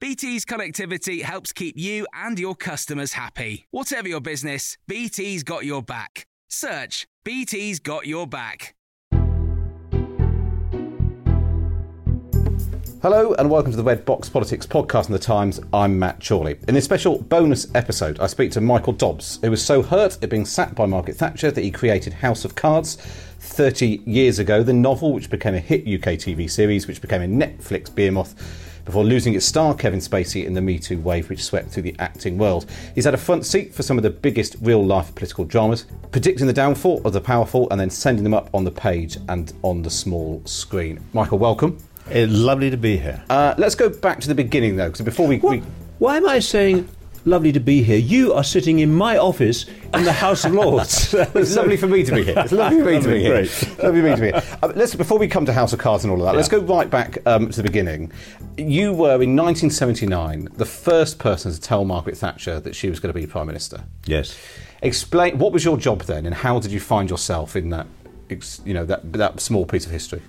BT's connectivity helps keep you and your customers happy. Whatever your business, BT's got your back. Search BT's got your back. Hello and welcome to the Red Box Politics podcast in the Times. I'm Matt Chorley. In this special bonus episode, I speak to Michael Dobbs, who was so hurt at being sacked by Margaret Thatcher that he created House of Cards 30 years ago, the novel which became a hit UK TV series, which became a Netflix behemoth before losing its star Kevin Spacey in the Me Too wave which swept through the acting world. He's had a front seat for some of the biggest real life political dramas, predicting the downfall of the powerful and then sending them up on the page and on the small screen. Michael, welcome. It's lovely to be here. Uh, let's go back to the beginning though, because before we, we Why am I saying lovely to be here? You are sitting in my office in the House of Lords. It's lovely for me to be here. It's lovely for me to be here. Great. lovely for me to be here. Uh, let's, before we come to House of Cards and all of that, let's go right back um, to the beginning. You were in 1979 the first person to tell Margaret Thatcher that she was going to be Prime Minister. yes. Explain what was your job then, and how did you find yourself in that, you know, that that small piece of history?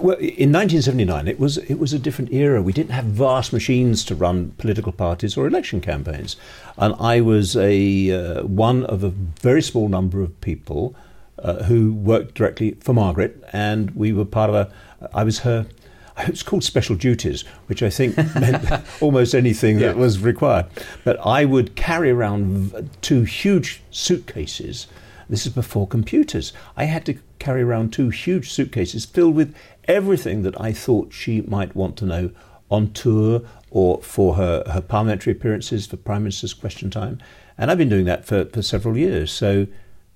Well, in 1979, it was it was a different era. We didn't have vast machines to run political parties or election campaigns, and I was a uh, one of a very small number of people uh, who worked directly for Margaret, and we were part of a. I was her. It's called special duties, which I think meant almost anything Yeah. that was required. But I would carry around two huge suitcases. This is before computers. I had to carry around two huge suitcases filled with everything that I thought she might want to know on tour or for her, her parliamentary appearances for Prime Minister's Question Time. And I've been doing that for, for several years. So,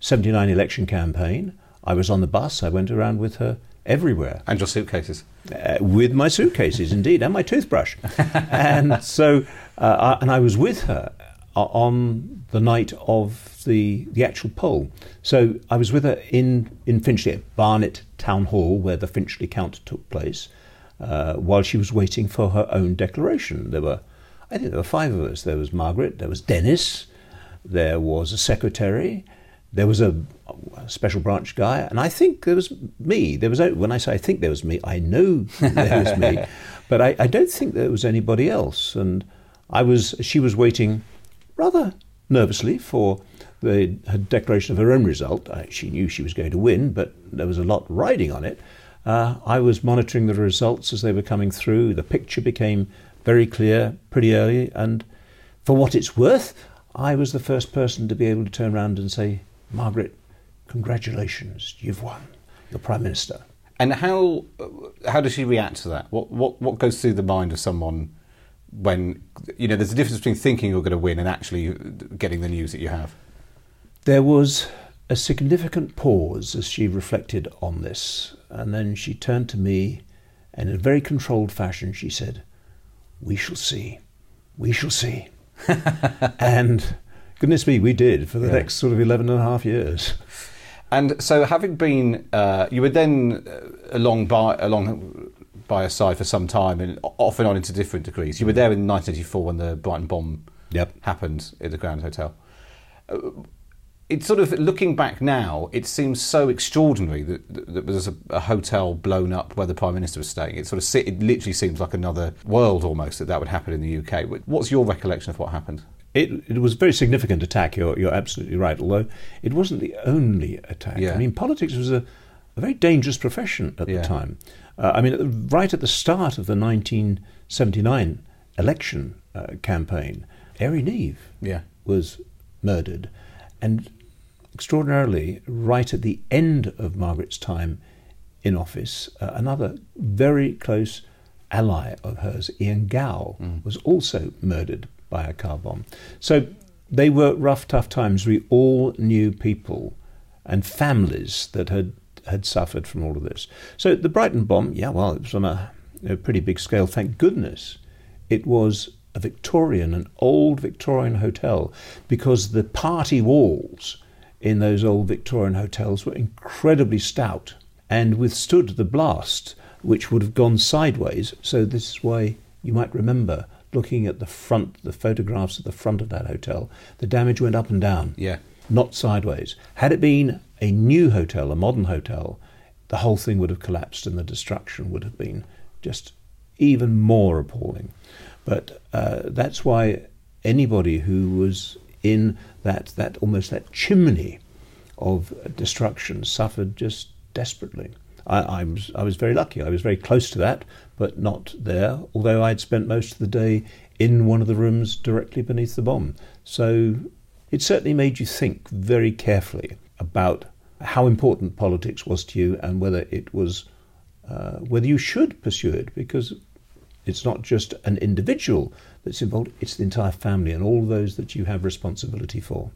79 election campaign, I was on the bus, I went around with her everywhere And your suitcases. uh, with my suitcases, indeed, and my toothbrush. and so, uh, I, and I was with her on the night of the the actual poll. So I was with her in in Finchley at Barnet Town Hall, where the Finchley count took place, uh, while she was waiting for her own declaration. There were, I think, there were five of us. There was Margaret. There was Dennis. There was a secretary. There was a, a special branch guy, and I think there was me. There was when I say I think there was me, I know there was me, but I, I don't think there was anybody else. And I was, she was waiting rather nervously for the declaration of her own result. She knew she was going to win, but there was a lot riding on it. Uh, I was monitoring the results as they were coming through. The picture became very clear pretty early, and for what it's worth, I was the first person to be able to turn around and say, Margaret, congratulations, you've won. You're Prime Minister. And how how does she react to that? What what what goes through the mind of someone when you know there's a difference between thinking you're going to win and actually getting the news that you have. There was a significant pause as she reflected on this, and then she turned to me and in a very controlled fashion she said, We shall see. We shall see. and goodness me, we did for the Yeah. next sort of 11 and a half years. And so, having been, uh, you were then uh, along by along by her side for some time, and off and on into different degrees. You were there in 1984 when the Brighton bomb Yep. happened at the Grand Hotel. Uh, it's sort of looking back now, it seems so extraordinary that, that, that there's a, a, hotel blown up where the prime minister was staying. It sort of it literally seems like another world almost that that would happen in the UK. What's your recollection of what happened? It, it was a very significant attack. You're, you're absolutely right. Although it wasn't the only attack. Yeah. I mean, politics was a, a very dangerous profession at yeah. the time. Uh, I mean, right at the start of the 1979 election uh, campaign, Airey Neave yeah. was murdered. And extraordinarily, right at the end of Margaret's time in office, uh, another very close ally of hers, Ian Gow, mm. was also murdered by a car bomb. So they were rough, tough times. We all knew people and families that had, had suffered from all of this. So the Brighton bomb, yeah, well, it was on a, a pretty big scale. Thank goodness it was a Victorian, an old Victorian hotel, because the party walls in those old Victorian hotels were incredibly stout and withstood the blast, which would have gone sideways. So, this is why you might remember looking at the front, the photographs of the front of that hotel, the damage went up and down. Yeah. Not sideways. Had it been a new hotel, a modern hotel, the whole thing would have collapsed and the destruction would have been just even more appalling. But uh, that's why anybody who was in that, that almost that chimney of destruction suffered just desperately. I, I, was, I was very lucky. I was very close to that, but not there, although I'd spent most of the day in one of the rooms directly beneath the bomb. So it certainly made you think very carefully about how important politics was to you and whether it was uh, whether you should pursue it because it's not just an individual that's involved, it's the entire family and all those that you have responsibility for.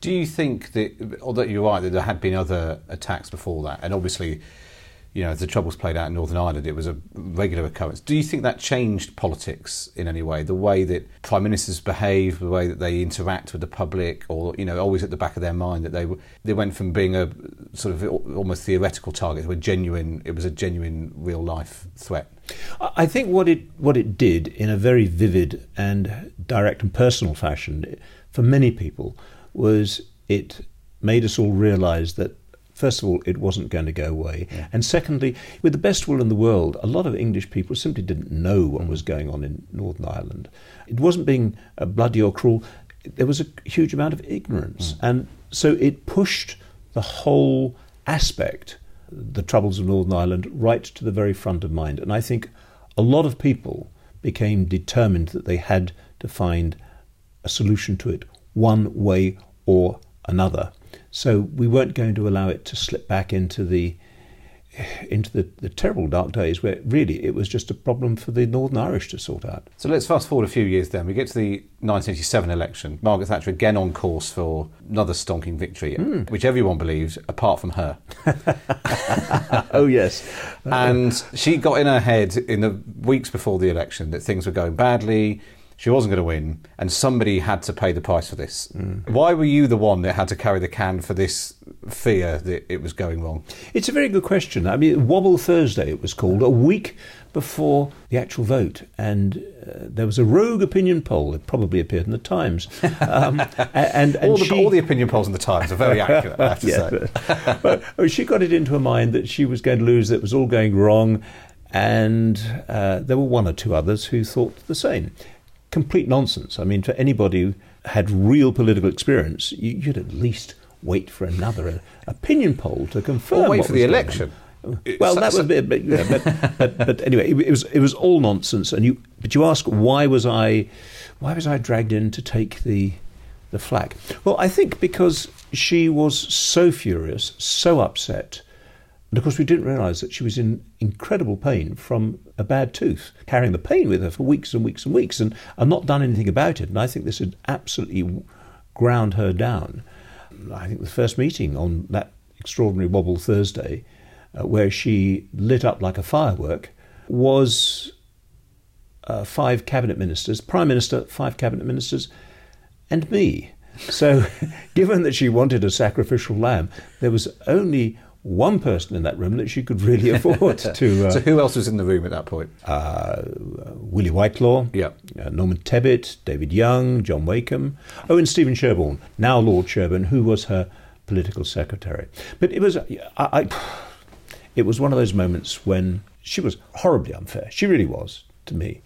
Do you think that, although you're right, that there had been other attacks before that, and obviously, you know, as the troubles played out in Northern Ireland, it was a regular occurrence. Do you think that changed politics in any way? The way that prime ministers behave, the way that they interact with the public, or you know, always at the back of their mind that they were, they went from being a sort of almost theoretical target to a genuine. It was a genuine, real life threat. I think what it what it did in a very vivid and direct and personal fashion for many people was it made us all realise that first of all it wasn't going to go away, yeah. and secondly, with the best will in the world, a lot of English people simply didn't know what was going on in Northern Ireland. It wasn't being uh, bloody or cruel. There was a huge amount of ignorance, mm. and so it pushed the whole aspect the troubles of Northern Ireland right to the very front of mind. And I think a lot of people became determined that they had to find a solution to it one way or another. So we weren't going to allow it to slip back into the into the, the terrible dark days where really it was just a problem for the Northern Irish to sort out. So let's fast forward a few years then. We get to the 1987 election. Margaret Thatcher again on course for another stonking victory, mm. which everyone believes apart from her. oh, yes. and she got in her head in the weeks before the election that things were going badly she wasn't going to win, and somebody had to pay the price for this. Mm. Why were you the one that had to carry the can for this fear that it was going wrong? It's a very good question. I mean, Wobble Thursday, it was called, a week before the actual vote, and uh, there was a rogue opinion poll. that probably appeared in the Times, um, and, and, all, the, she, all, the, opinion polls in the Times are very accurate. I have to yeah, say, but, but she got it into her mind that she was going to lose. That it was all going wrong, and uh, there were one or two others who thought the same complete nonsense. I mean, for anybody who had real political experience, you, would at least wait for another uh, opinion poll to confirm. Or wait for the election. Well, that was a bit, but, yeah, but, but, but, anyway, it, it, was it was all nonsense. And you, but you ask, why was I, why was I dragged in to take the, the flak? Well, I think because she was so furious, so upset, and of course, we didn't realise that she was in incredible pain from a bad tooth, carrying the pain with her for weeks and weeks and weeks, and, and not done anything about it. And I think this had absolutely ground her down. I think the first meeting on that extraordinary Wobble Thursday, uh, where she lit up like a firework, was uh, five cabinet ministers, prime minister, five cabinet ministers, and me. So, given that she wanted a sacrificial lamb, there was only one person in that room that she could really afford to. Uh, so who else was in the room at that point? uh, Willie Whitelaw, Yeah. uh, Norman Tebbit, David Young, John Wakeham, oh, and Stephen Sherbourne, now Lord Sherbourne, who was her political secretary. But it was, I, I, it was one of those moments when she was horribly unfair. She really was to me.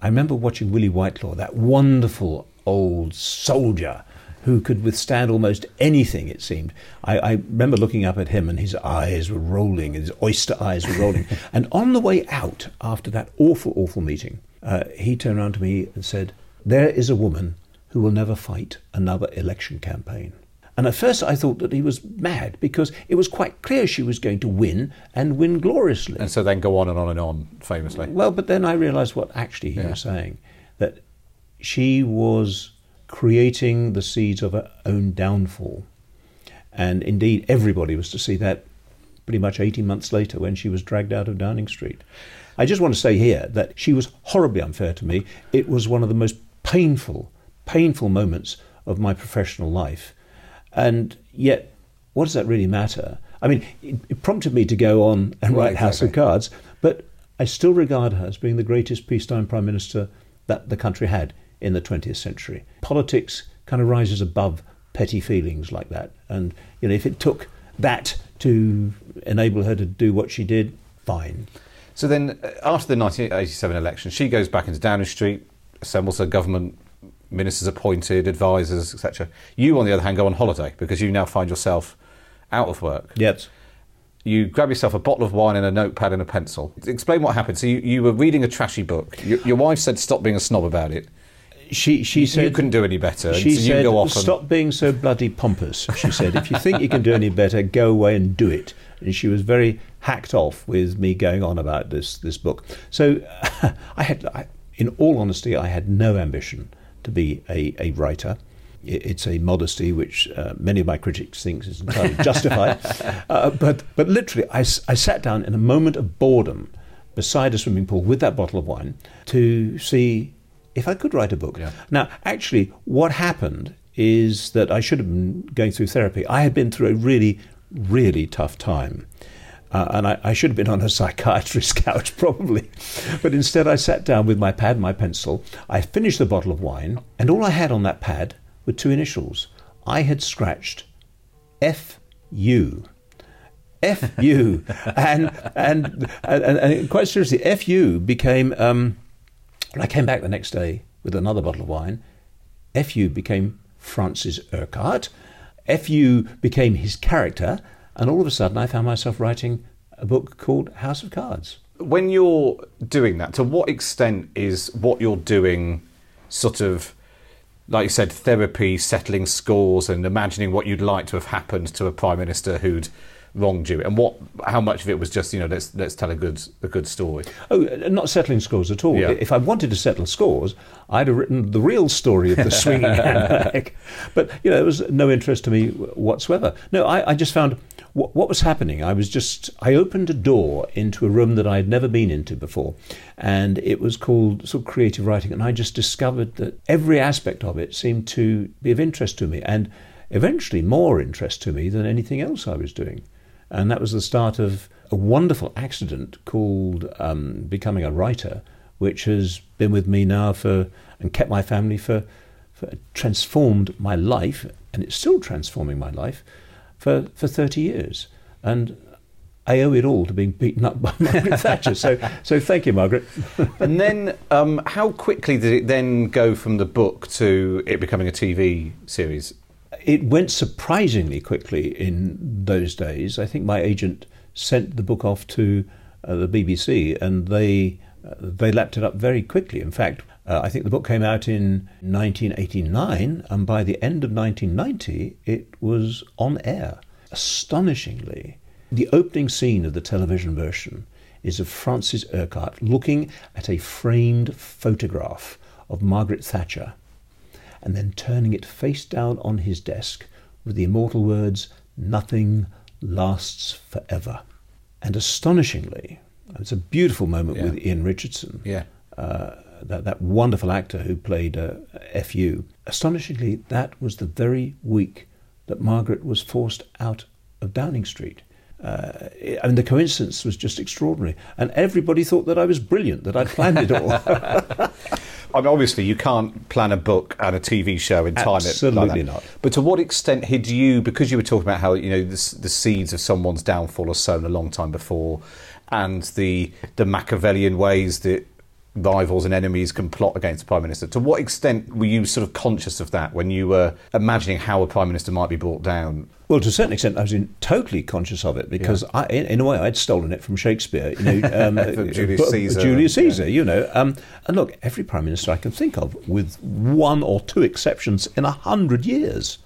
I remember watching Willie Whitelaw, that wonderful old soldier who could withstand almost anything, it seemed. I, I remember looking up at him and his eyes were rolling, his oyster eyes were rolling. and on the way out, after that awful, awful meeting, uh, he turned around to me and said, There is a woman who will never fight another election campaign. And at first I thought that he was mad because it was quite clear she was going to win and win gloriously. And so then go on and on and on, famously. Well, but then I realised what actually he Yeah. was saying that she was creating the seeds of her own downfall. And indeed, everybody was to see that pretty much 18 months later when she was dragged out of Downing Street. I just want to say here that she was horribly unfair to me. It was one of the most painful, painful moments of my professional life. And yet, what does that really matter? I mean, it, it prompted me to go on and write House of. Cards, but I still regard her as being the greatest peacetime prime minister that the country had in the 20th century. Politics kind of rises above petty feelings like that. And, you know, if it took that to enable her to do what she did, fine. So then, uh, after the 1987 election, she goes back into Downing Street, assembles her government, ministers appointed, advisors, etc. You, on the other hand, go on holiday because you now find yourself out of work. Yes. You grab yourself a bottle of wine and a notepad and a pencil. Explain what happened. So you, you were reading a trashy book. Your, your wife said, "Stop being a snob about it." She, she said You couldn't do any better, She so said, and- "Stop being so bloody pompous." She said, "If you think you can do any better, go away and do it." And she was very hacked off with me going on about this this book. So, I had, I, in all honesty, I had no ambition to be a, a writer. It's a modesty which uh, many of my critics think is entirely justified. uh, but but literally, I, I sat down in a moment of boredom beside a swimming pool with that bottle of wine to see if I could write a book. Yeah. Now, actually, what happened is that I should have been going through therapy. I had been through a really, really tough time. Uh, and I, I should have been on a psychiatrist's couch probably. But instead, I sat down with my pad and my pencil. I finished the bottle of wine, and all I had on that pad were two initials. I had scratched F-U. F-U. and, and, and, and quite seriously, F-U became, um, when I came back the next day with another bottle of wine, F.U. became Francis Urquhart. F.U. became his character, and all of a sudden I found myself writing a book called House of Cards. when you're doing that, to what extent is what you're doing sort of, like you said, therapy, settling scores, and imagining what you'd like to have happened to a prime minister who'd wronged you, and what, how much of it was just, you know, let's let's tell a good a good story. Oh, not settling scores at all. Yeah. If I wanted to settle scores, I'd have written the real story of the swinging handbag. But, you know, it was no interest to me whatsoever. No, I, I just found what, what was happening. I was just, I opened a door into a room that I had never been into before. And it was called sort of creative writing. And I just discovered that every aspect of it seemed to be of interest to me. And eventually more interest to me than anything else I was doing. And that was the start of a wonderful accident called um, becoming a writer, which has been with me now for and kept my family for, for transformed my life, and it's still transforming my life for, for 30 years. And I owe it all to being beaten up by Margaret Thatcher. So, so thank you, Margaret. and then, um, how quickly did it then go from the book to it becoming a TV series? It went surprisingly quickly in those days. I think my agent sent the book off to uh, the BBC, and they uh, they lapped it up very quickly. In fact, uh, I think the book came out in 1989, and by the end of 1990, it was on air. Astonishingly, the opening scene of the television version is of Francis Urquhart looking at a framed photograph of Margaret Thatcher and then turning it face down on his desk with the immortal words, Nothing lasts forever. And astonishingly, it's a beautiful moment Yeah. with Ian Richardson, Yeah. uh, that, that wonderful actor who played uh, F.U. Astonishingly, that was the very week that Margaret was forced out of Downing Street. uh, I mean, the coincidence was just extraordinary. And everybody thought that I was brilliant, that I'd planned it all. I mean, obviously, you can't plan a book and a TV show in time. Absolutely like not. But to what extent had you, because you were talking about how you know the, the seeds of someone's downfall are sown a long time before, and the the Machiavellian ways that rivals and enemies can plot against the prime minister. To what extent were you sort of conscious of that when you were imagining how a prime minister might be brought down? Well, to a certain extent, I was in, totally conscious of it because, yeah. I, in, in, a way, I'd stolen it from Shakespeare. You know, um, Julius Caesar. Julius Caesar. Yeah. You know, um, and look, every prime minister I can think of, with one or two exceptions in a hundred years,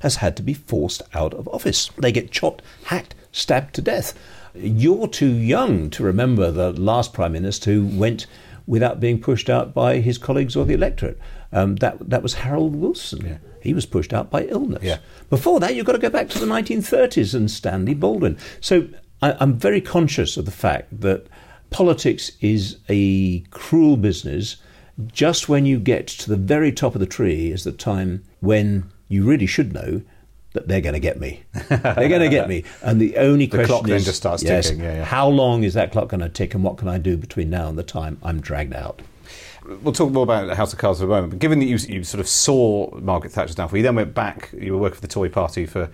has had to be forced out of office. They get chopped, hacked, stabbed to death. You're too young to remember the last prime minister who went without being pushed out by his colleagues or the electorate. Um, that that was Harold Wilson. Yeah. He was pushed out by illness. Yeah. Before that, you've got to go back to the 1930s and Stanley Baldwin. So I, I'm very conscious of the fact that politics is a cruel business. Just when you get to the very top of the tree is the time when you really should know that they're going to get me. they're going to get me. And the only the question clock is, then just starts yes, ticking. Yeah, yeah. how long is that clock going to tick, and what can I do between now and the time I'm dragged out? We'll talk more about House of Cards in a moment. But given that you, you sort of saw Margaret Thatcher's downfall, you then went back. You were working for the Tory Party for a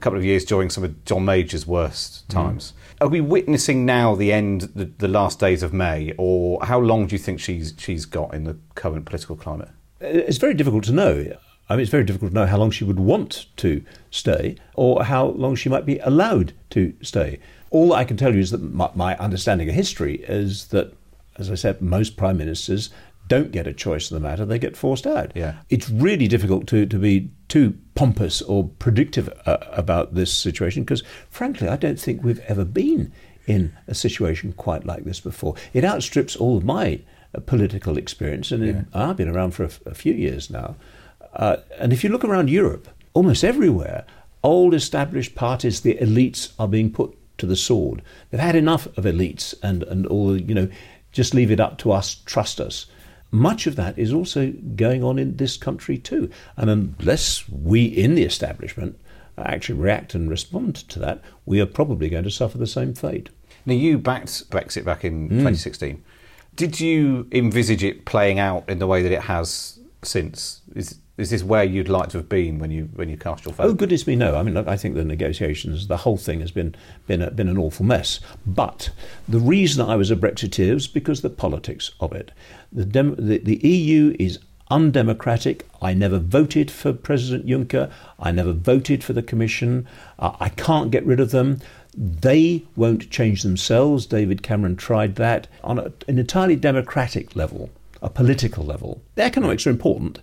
couple of years during some of John Major's worst mm. times. Mm. Are we witnessing now the end, the, the last days of May, or how long do you think she's she's got in the current political climate? It's very difficult to know. I mean, it's very difficult to know how long she would want to stay or how long she might be allowed to stay. All I can tell you is that my, my understanding of history is that, as I said, most prime ministers don't get a choice in the matter, they get forced out. Yeah. It's really difficult to, to be too pompous or predictive uh, about this situation because, frankly, I don't think we've ever been in a situation quite like this before. It outstrips all of my uh, political experience, and yeah. it, I've been around for a, a few years now. Uh, and if you look around Europe, almost everywhere, old established parties, the elites, are being put to the sword. They've had enough of elites and, and all, you know, just leave it up to us, trust us. Much of that is also going on in this country too. And unless we in the establishment actually react and respond to that, we are probably going to suffer the same fate. Now, you backed Brexit back in mm. 2016. Did you envisage it playing out in the way that it has since? Is, is this where you'd like to have been when you when you cast your vote? Oh goodness me, no. I mean, I think the negotiations, the whole thing has been been a, been an awful mess. But the reason I was a Brexiteer was because the politics of it. The, dem- the, the EU is undemocratic. I never voted for President Juncker. I never voted for the Commission. Uh, I can't get rid of them. They won't change themselves. David Cameron tried that on a, an entirely democratic level, a political level. The economics are important,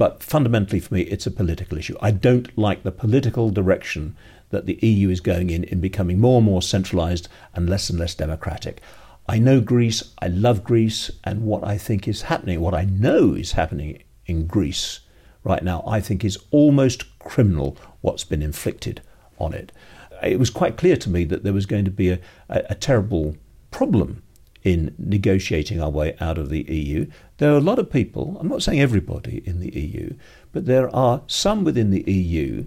but fundamentally, for me, it's a political issue. I don't like the political direction that the EU is going in, in becoming more and more centralised and less and less democratic. I know Greece, I love Greece, and what I think is happening, what I know is happening in Greece right now, I think is almost criminal what's been inflicted on it. It was quite clear to me that there was going to be a, a, a terrible problem in negotiating our way out of the EU. There are a lot of people, I'm not saying everybody in the EU, but there are some within the EU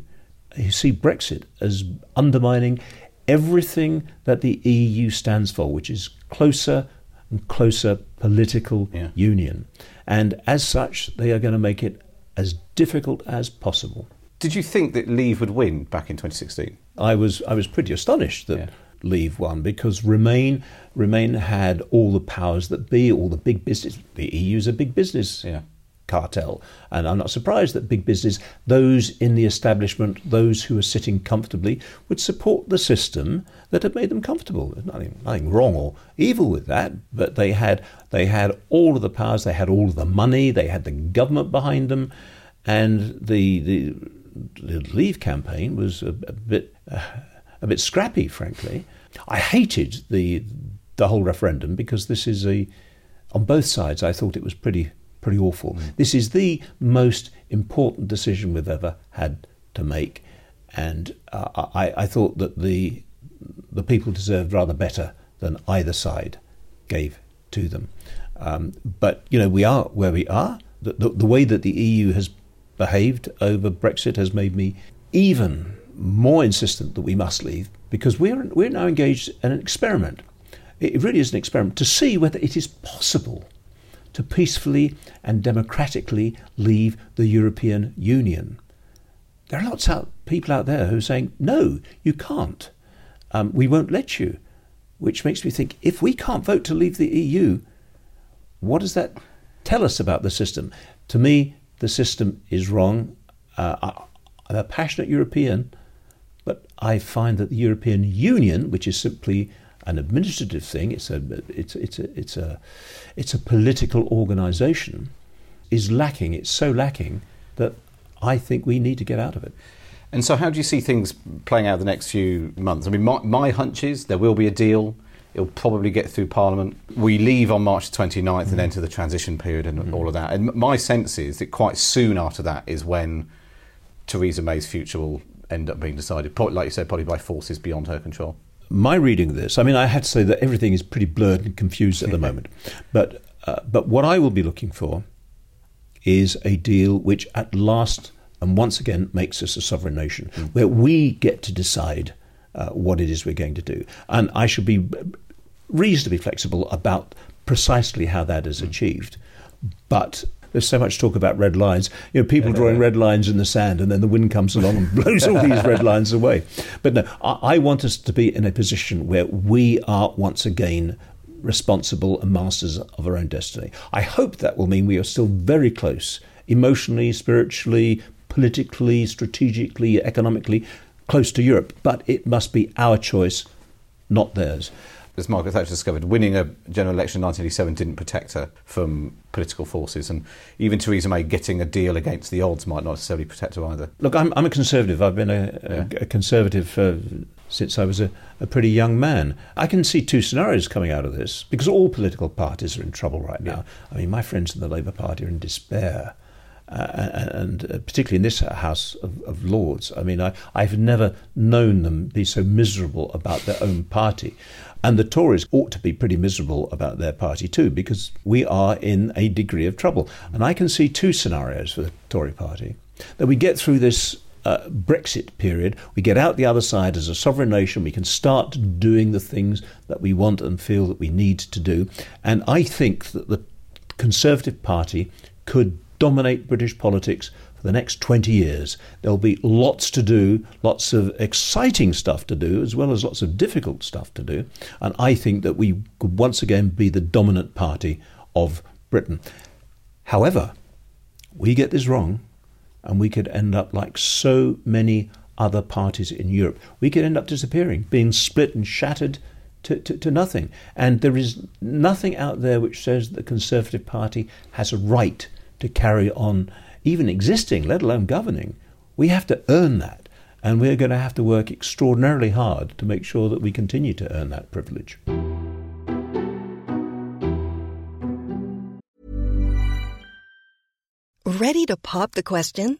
who see Brexit as undermining everything that the EU stands for, which is closer and closer political yeah. union. And as such, they are going to make it as difficult as possible. Did you think that Leave would win back in 2016? I was I was pretty astonished that yeah leave won because Remain Remain had all the powers that be, all the big business. The EU's a big business yeah. cartel, and I'm not surprised that big business, those in the establishment, those who are sitting comfortably, would support the system that had made them comfortable. There's nothing, nothing wrong or evil with that, but they had they had all of the powers, they had all of the money, they had the government behind them, and the the, the Leave campaign was a, a bit. Uh, a bit scrappy, frankly. I hated the the whole referendum because this is a on both sides. I thought it was pretty pretty awful. Mm. This is the most important decision we've ever had to make, and uh, I, I thought that the the people deserved rather better than either side gave to them. Um, but you know we are where we are. The, the, the way that the EU has behaved over Brexit has made me even more insistent that we must leave because we're, we're now engaged in an experiment. It really is an experiment to see whether it is possible to peacefully and democratically leave the European Union. There are lots of people out there who are saying, no, you can't. Um, we won't let you. Which makes me think if we can't vote to leave the EU, what does that tell us about the system? To me, the system is wrong. Uh, I'm a passionate European, but I find that the European Union, which is simply an administrative thing, it's a, it's, it's a, it's a, it's a political organisation, is lacking. It's so lacking that I think we need to get out of it. And so, how do you see things playing out the next few months? I mean, my, my hunch is there will be a deal. It'll probably get through Parliament. We leave on March 29th mm. and enter the transition period and mm. all of that. And my sense is that quite soon after that is when Theresa May's future will end up being decided, like you said, probably by forces beyond her control my reading of this, I mean, I had to say that everything is pretty blurred and confused at the moment. But, uh, but what I will be looking for is a deal which at last and once again makes us a sovereign nation, mm. where we get to decide uh, what it is we're going to do. And I should be reasonably flexible about precisely how that is mm. achieved. But there's so much talk about red lines. You know, people drawing red lines in the sand, and then the wind comes along and blows all these red lines away. But no, I, I want us to be in a position where we are once again responsible and masters of our own destiny. I hope that will mean we are still very close, emotionally, spiritually, politically, strategically, economically, close to Europe. But it must be our choice, not theirs as Margaret Thatcher discovered, winning a general election in 1987 didn't protect her from political forces, and even Theresa May getting a deal against the odds might not necessarily protect her either. Look, I'm, I'm a conservative. I've been a, yeah. a, a conservative uh, since I was a, a, pretty young man. I can see two scenarios coming out of this because all political parties are in trouble right now. Yeah. I mean, my friends in the Labour Party are in despair. Uh, and uh, particularly in this House of, of, Lords. I mean, I, I've never known them be so miserable about their own party. And the Tories ought to be pretty miserable about their party too, because we are in a degree of trouble. And I can see two scenarios for the Tory party that we get through this uh, Brexit period, we get out the other side as a sovereign nation, we can start doing the things that we want and feel that we need to do. And I think that the Conservative Party could dominate British politics the next 20 years. There'll be lots to do, lots of exciting stuff to do, as well as lots of difficult stuff to do. And I think that we could once again be the dominant party of Britain. However, we get this wrong, and we could end up like so many other parties in Europe. We could end up disappearing, being split and shattered to, to, to, nothing. And there is nothing out there which says the Conservative Party has a right to carry on even existing, let alone governing. We have to earn that. And we're going to have to work extraordinarily hard to make sure that we continue to earn that privilege. Ready to pop the question?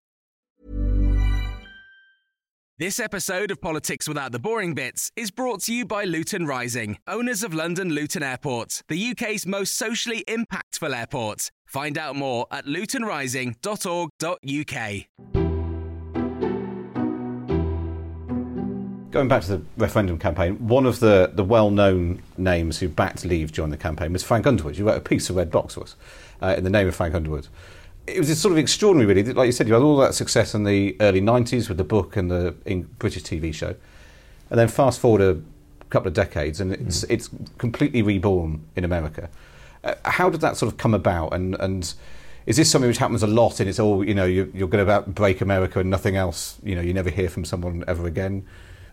This episode of Politics Without the Boring Bits is brought to you by Luton Rising, owners of London Luton Airport, the UK's most socially impactful airport. Find out more at lutonrising.org.uk. Going back to the referendum campaign, one of the, the well known names who backed Leave during the campaign was Frank Underwood. You wrote a piece of Red Box for us uh, in the name of Frank Underwood it was sort of extraordinary, really. Like you said, you had all that success in the early 90s with the book and the British TV show. And then fast forward a couple of decades, and it's it's completely reborn in America. Uh, how did that sort of come about? And and is this something which happens a lot? And it's all you know, you're, you're going to break America and nothing else. You know, you never hear from someone ever again.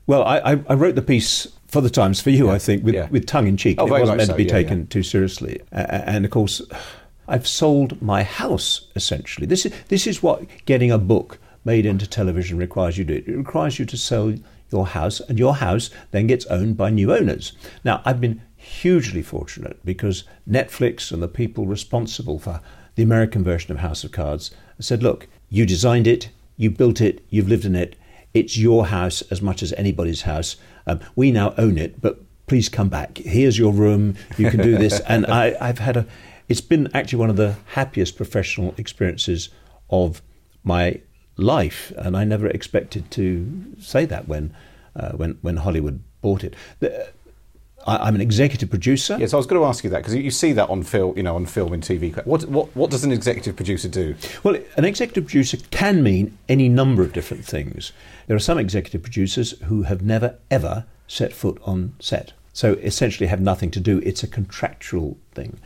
Well, I, I, wrote the piece for the Times for you, Yeah. I think, with, Yeah. with tongue in cheek. Oh, it wasn't meant to be yeah, taken too seriously. Uh, and of course, I've sold my house essentially. This is this is what getting a book made into television requires you to do. It requires you to sell your house, and your house then gets owned by new owners. Now, I've been hugely fortunate because Netflix and the people responsible for the American version of House of Cards said, "Look, you designed it, you built it, you've lived in it. It's your house as much as anybody's house. Um, we now own it, but please come back. Here's your room. You can do this." and I, I've had a. It's been actually one of the happiest professional experiences of my life, and I never expected to say that when uh, when when Hollywood bought it. The, I, I'm an executive producer. Yes, I was going to ask you that because you see that on film, you know, on film and TV. What what what does an executive producer do? Well, an executive producer can mean any number of different things. There are some executive producers who have never ever set foot on set, so essentially have nothing to do. It's a contractual thing.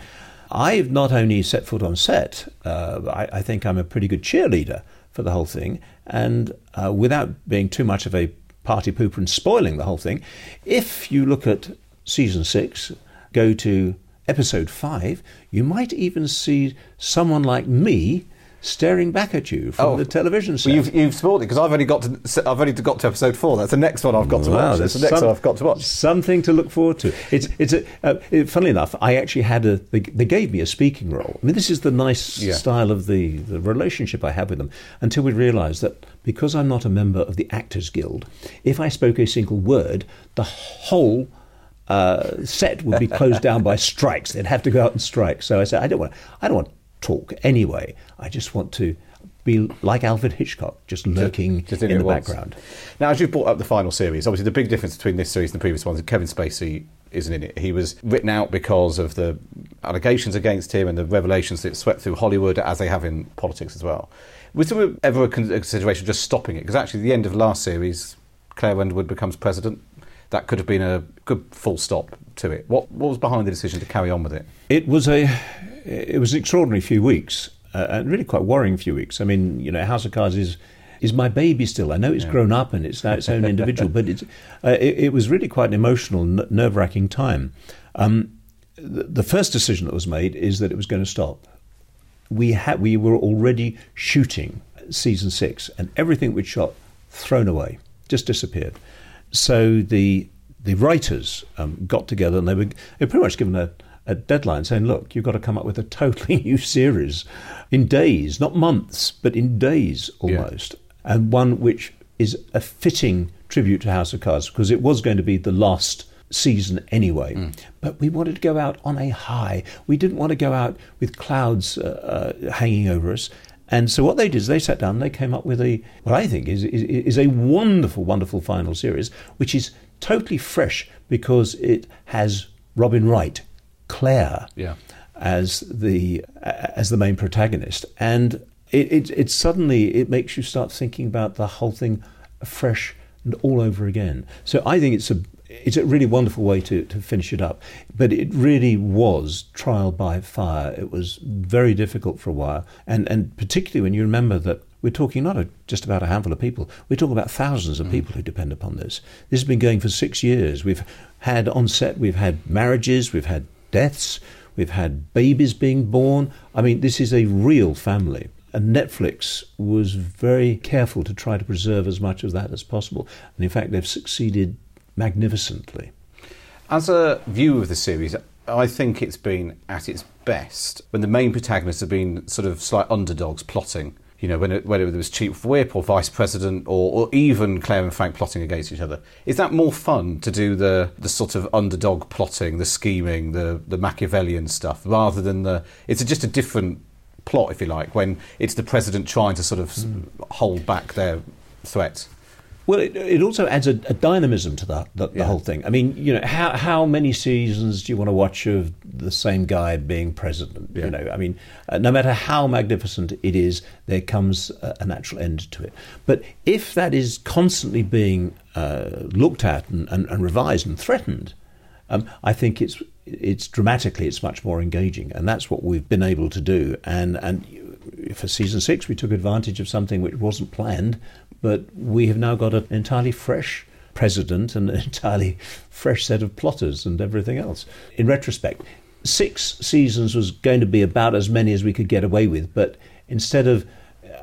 I've not only set foot on set, uh, I, I think I'm a pretty good cheerleader for the whole thing, and uh, without being too much of a party pooper and spoiling the whole thing, if you look at season six, go to episode five, you might even see someone like me staring back at you from Oh, the television set. Well, you've you've spoiled it because I've only got to I've only got to episode four. That's the next one I've got to Wow, watch. That's the next some- one I've got to watch. Something to look forward to. It's it's a. Uh, it, funnily enough, I actually had a. They, they gave me a speaking role. I mean, this is the nice Yeah. style of the the relationship I have with them. Until we realised that because I'm not a member of the Actors Guild, if I spoke a single word, the whole. Uh, set would be closed down by strikes. They'd have to go out and strike. So I said, I don't want. I don't want to talk anyway. I just want to be like Alfred Hitchcock, just lurking Just in it the once. background. Now, as you've brought up the final series, obviously the big difference between this series and the previous ones is Kevin Spacey isn't in it. He was written out because of the allegations against him and the revelations that swept through Hollywood, as they have in politics as well. Was there ever a consideration of just stopping it? Because actually, at the end of last series, Claire Underwood becomes president. That could have been a good full stop to it. What, what was behind the decision to carry on with it? It was a, it was an extraordinary few weeks, uh, and really quite worrying few weeks. I mean, you know, House of Cards is is my baby still. I know it's grown up and it's now its own individual, but it's, uh, it, it was really quite an emotional, n- nerve wracking time. Um, the, the first decision that was made is that it was going to stop. We had we were already shooting season six, and everything we'd shot thrown away, just disappeared. So the the writers um, got together and they were, they were pretty much given a, a deadline saying, look, you've got to come up with a totally new series in days, not months, but in days almost, and one which is a fitting tribute to House of Cards because it was going to be the last season anyway. But we wanted to go out on a high. We didn't want to go out with clouds uh, uh, hanging over us. And so what they did is they sat down and they came up with a what I think is, is is a wonderful, wonderful final series, which is totally fresh because it has Robin Wright, Claire, Yeah. as the as the main protagonist, and it, it it suddenly it makes you start thinking about the whole thing fresh and all over again. So I think it's a it's a really wonderful way to, to finish it up. But it really was trial by fire. It was very difficult for a while, and and particularly when you remember that we're talking not a, just about a handful of people. We're talking about thousands of mm. people who depend upon this. This has been going for six years. We've had on set, we've had marriages, we've had deaths, we've had babies being born. I mean, this is a real family. And Netflix was very careful to try to preserve as much of that as possible. And in fact, they've succeeded magnificently. As a view of the series, I think it's been at its best when the main protagonists have been sort of slight underdogs plotting. You know, when it, whether it was Chief Whip or Vice President or, or even Claire and Frank plotting against each other. Is that more fun to do the, the sort of underdog plotting, the scheming, the, the Machiavellian stuff, rather than the. It's just a different plot, if you like, when it's the president trying to sort of s hold back their threat? Well, it, it also adds a, a dynamism to the, the, the Yeah. whole thing. I mean, you know, how how many seasons do you want to watch of the same guy being president? Yeah. You know, I mean, uh, no matter how magnificent it is, there comes a, a natural end to it. But if that is constantly being uh, looked at and, and, and revised and threatened, um, I think it's it's dramatically it's much more engaging, and that's what we've been able to do. And and for season six, we took advantage of something which wasn't planned, but we have now got an entirely fresh president and an entirely fresh set of plotters and everything else. In retrospect, six seasons was going to be about as many as we could get away with, but instead of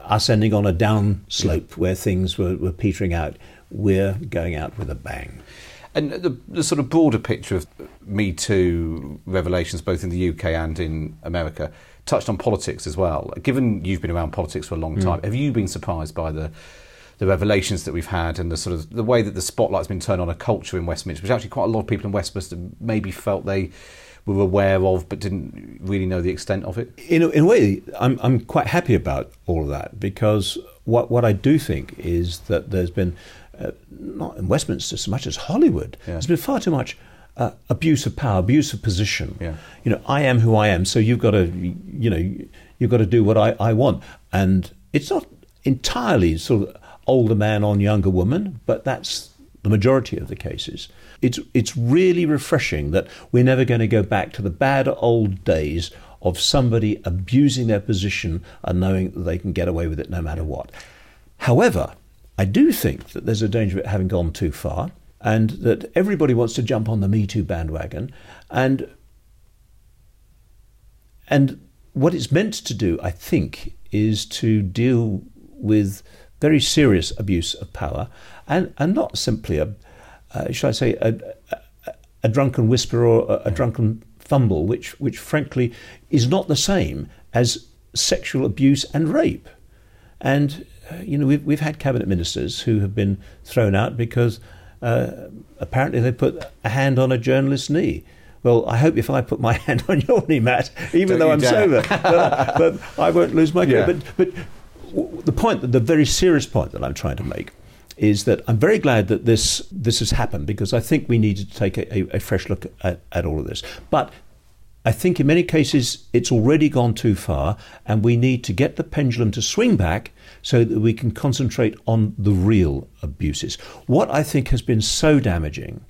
us ending on a down slope where things were, were petering out, we're going out with a bang. And the, the sort of broader picture of Me Too revelations, both in the UK and in America, touched on politics as well. Given you've been around politics for a long hmm. time, have you been surprised by the the revelations that we've had and the sort of the way that the spotlight's been turned on a culture in Westminster, which actually quite a lot of people in Westminster maybe felt they were aware of but didn't really know the extent of it? in a, in a way, I'm, I'm quite happy about all of that because what, what I do think is that there's been, uh, not in Westminster so much as Hollywood, Yeah. there's been far too much uh, abuse of power, abuse of position. Yeah. You know, I am who I am, so you've got to, you know, you've got to do what I, I want. And it's not entirely sort of older man on younger woman, but that's the majority of the cases. It's it's really refreshing that we're never going to go back to the bad old days of somebody abusing their position and knowing that they can get away with it no matter what. However, I do think that there's a danger of it having gone too far and that everybody wants to jump on the Me Too bandwagon and and what it's meant to do, I think, is to deal with very serious abuse of power and, and not simply a, uh, shall I say, a, a, a drunken whisper or a, a drunken fumble, which, which frankly is not the same as sexual abuse and rape. And, uh, you know, we've, we've had cabinet ministers who have been thrown out because uh, apparently they put a hand on a journalist's knee. Well, I hope if I put my hand on your knee, Matt, even Don't though I'm dare. sober, but, but I won't lose my Yeah. grip. But, but w- the point, the very serious point that I'm trying to make, is that I'm very glad that this this has happened because I think we need to take a, a, a fresh look at, at all of this. But I think in many cases it's already gone too far, and we need to get the pendulum to swing back so that we can concentrate on the real abuses. What I think has been so damaging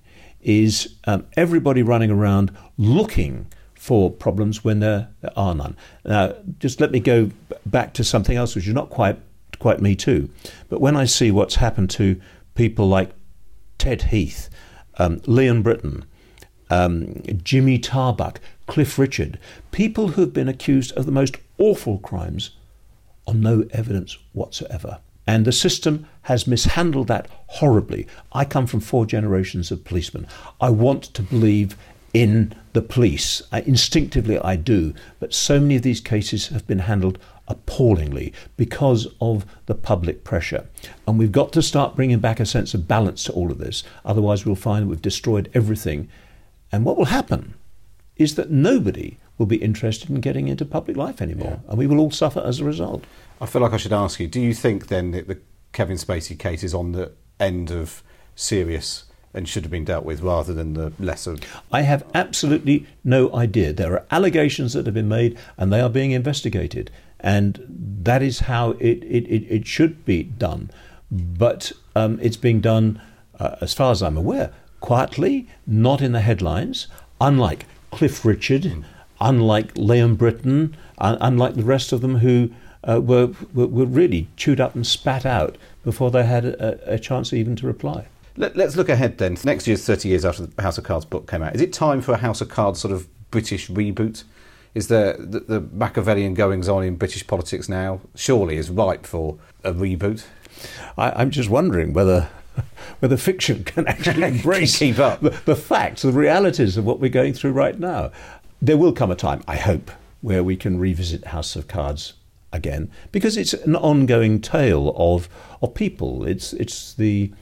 is um, everybody running around looking for problems when there, there are none. Now, just let me go back to something else, which is not quite quite me too. But when I see what's happened to people like Ted Heath, um, Leon Brittan, um, Jimmy Tarbuck, Cliff Richard, people who have been accused of the most awful crimes on no evidence whatsoever. And the system has mishandled that horribly. I come from four generations of policemen. I want to believe in the police. I, instinctively, I do. But so many of these cases have been handled appallingly because of the public pressure. And we've got to start bringing back a sense of balance to all of this. Otherwise, we'll find we've destroyed everything. And what will happen is that nobody will be interested in getting into public life anymore. And we will all suffer as a result. I feel like I should ask you: Do you think then that the Kevin Spacey case is on the end of serious and should have been dealt with, rather than the lesser? I have absolutely no idea. There are allegations that have been made and they are being investigated. And that is how it, it, it, it should be done. But um, it's being done, uh, as far as I'm aware, quietly, not in the headlines, unlike Cliff Richard, unlike Leon Brittan, un- unlike the rest of them who uh, were, were, were really chewed up and spat out before they had a, a chance even to reply. Let, let's look ahead then. Next year's 30 years after the House of Cards book came out. Is it time for a House of Cards sort of British reboot? Is there the, the Machiavellian goings on in British politics now? Surely is ripe for a reboot. I, I'm just wondering whether whether fiction can actually embrace Keep up. The, the facts, the realities of what we're going through right now. There will come a time, I hope, where we can revisit House of Cards again because it's an ongoing tale of of people. It's it's the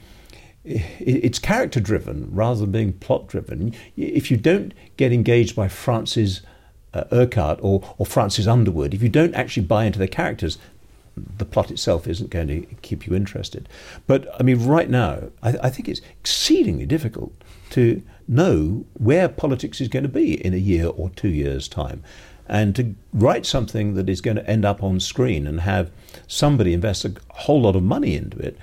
it's character driven rather than being plot driven. If you don't get engaged by Francis uh, Urquhart or, or Francis Underwood, if you don't actually buy into the characters, the plot itself isn't going to keep you interested. But I mean, right now, I, I think it's exceedingly difficult to know where politics is going to be in a year or two years' time. And to write something that is going to end up on screen and have somebody invest a whole lot of money into it,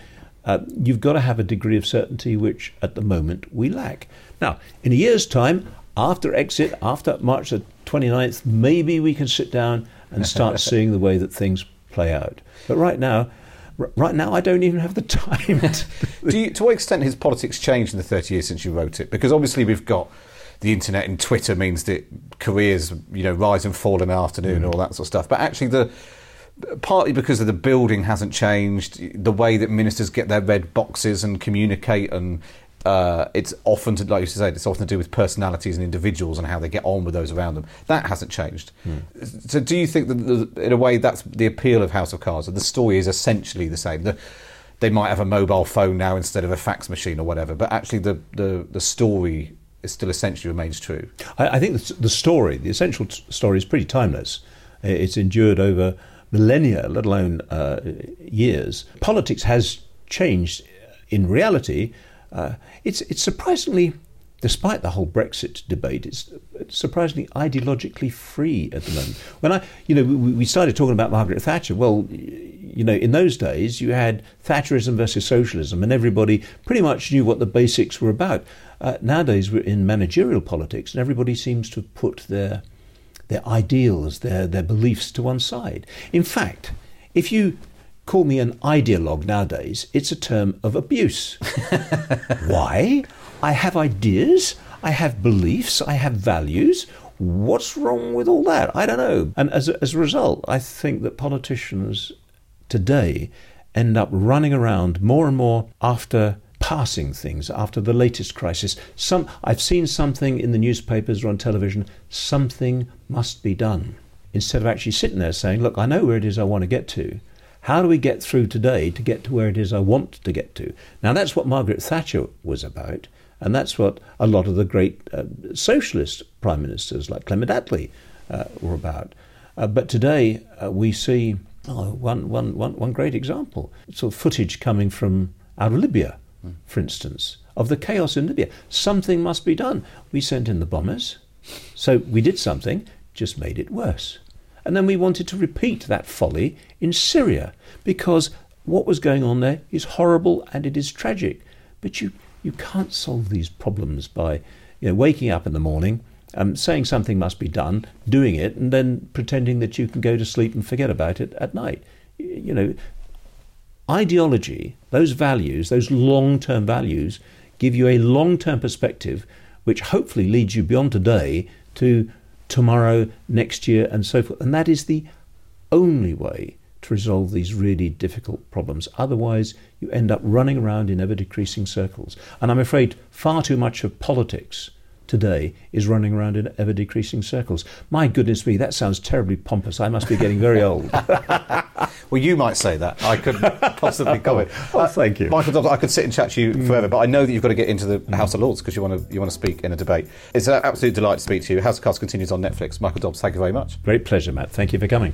uh, you've got to have a degree of certainty which at the moment we lack. Now, in a year's time, after exit, after March the 29th, maybe we can sit down and start seeing the way that things play out. But right now, right now I don't even have the time. To, you, to what extent has politics changed in the 30 years since you wrote it? Because obviously we've got the internet and Twitter means that careers, you know, rise and fall in the afternoon mm. and all that sort of stuff. But actually the partly because of the building hasn't changed, the way that ministers get their red boxes and communicate and uh, it's often, to, like you said, it's often to do with personalities and individuals and how they get on with those around them. That hasn't changed. Mm. So, do you think that, in a way, that's the appeal of House of Cards? The story is essentially the same. The, they might have a mobile phone now instead of a fax machine or whatever, but actually, the the, the story is still essentially remains true. I, I think the story, the essential t- story, is pretty timeless. It's endured over millennia, let alone uh, years. Politics has changed in reality uh, it's, it's surprisingly, despite the whole Brexit debate, it's surprisingly ideologically free at the moment. When I, you know, we, we started talking about Margaret Thatcher. Well, you know, in those days you had Thatcherism versus socialism, and everybody pretty much knew what the basics were about. Uh, nowadays we're in managerial politics, and everybody seems to have put their their ideals, their their beliefs to one side. In fact, if you call me an ideologue nowadays, it's a term of abuse. Why? I have ideas, I have beliefs, I have values. What's wrong with all that? I don't know. And as a, as a result, I think that politicians today end up running around more and more after passing things after the latest crisis. Some I've seen something in the newspapers or on television. Something must be done. Instead of actually sitting there saying, "Look, I know where it is I want to get to. How do we get through today to get to where it is I want to get to? Now, that's what Margaret Thatcher was about, and that's what a lot of the great uh, socialist prime ministers like Clement Attlee uh, were about. Uh, but today uh, we see oh, one, one, one, one great example sort of footage coming from out of Libya, for instance, of the chaos in Libya. Something must be done. We sent in the bombers, so we did something, just made it worse. And then we wanted to repeat that folly in Syria because what was going on there is horrible and it is tragic. But you, you can't solve these problems by you know, waking up in the morning, um, saying something must be done, doing it, and then pretending that you can go to sleep and forget about it at night. You know, ideology, those values, those long term values, give you a long term perspective which hopefully leads you beyond today to tomorrow, next year, and so forth. And that is the only way to resolve these really difficult problems. Otherwise, you end up running around in ever decreasing circles. And I'm afraid far too much of politics today is running around in ever decreasing circles. My goodness me, that sounds terribly pompous. I must be getting very old. well, you might say that. I couldn't possibly comment. well, thank you. Michael Dobbs, I could sit and chat to you mm. forever, but I know that you've got to get into the mm. House of Lords because you want to you want to speak in a debate. It's an absolute delight to speak to you. House of Cards continues on Netflix. Michael Dobbs, thank you very much. Great pleasure, Matt. Thank you for coming.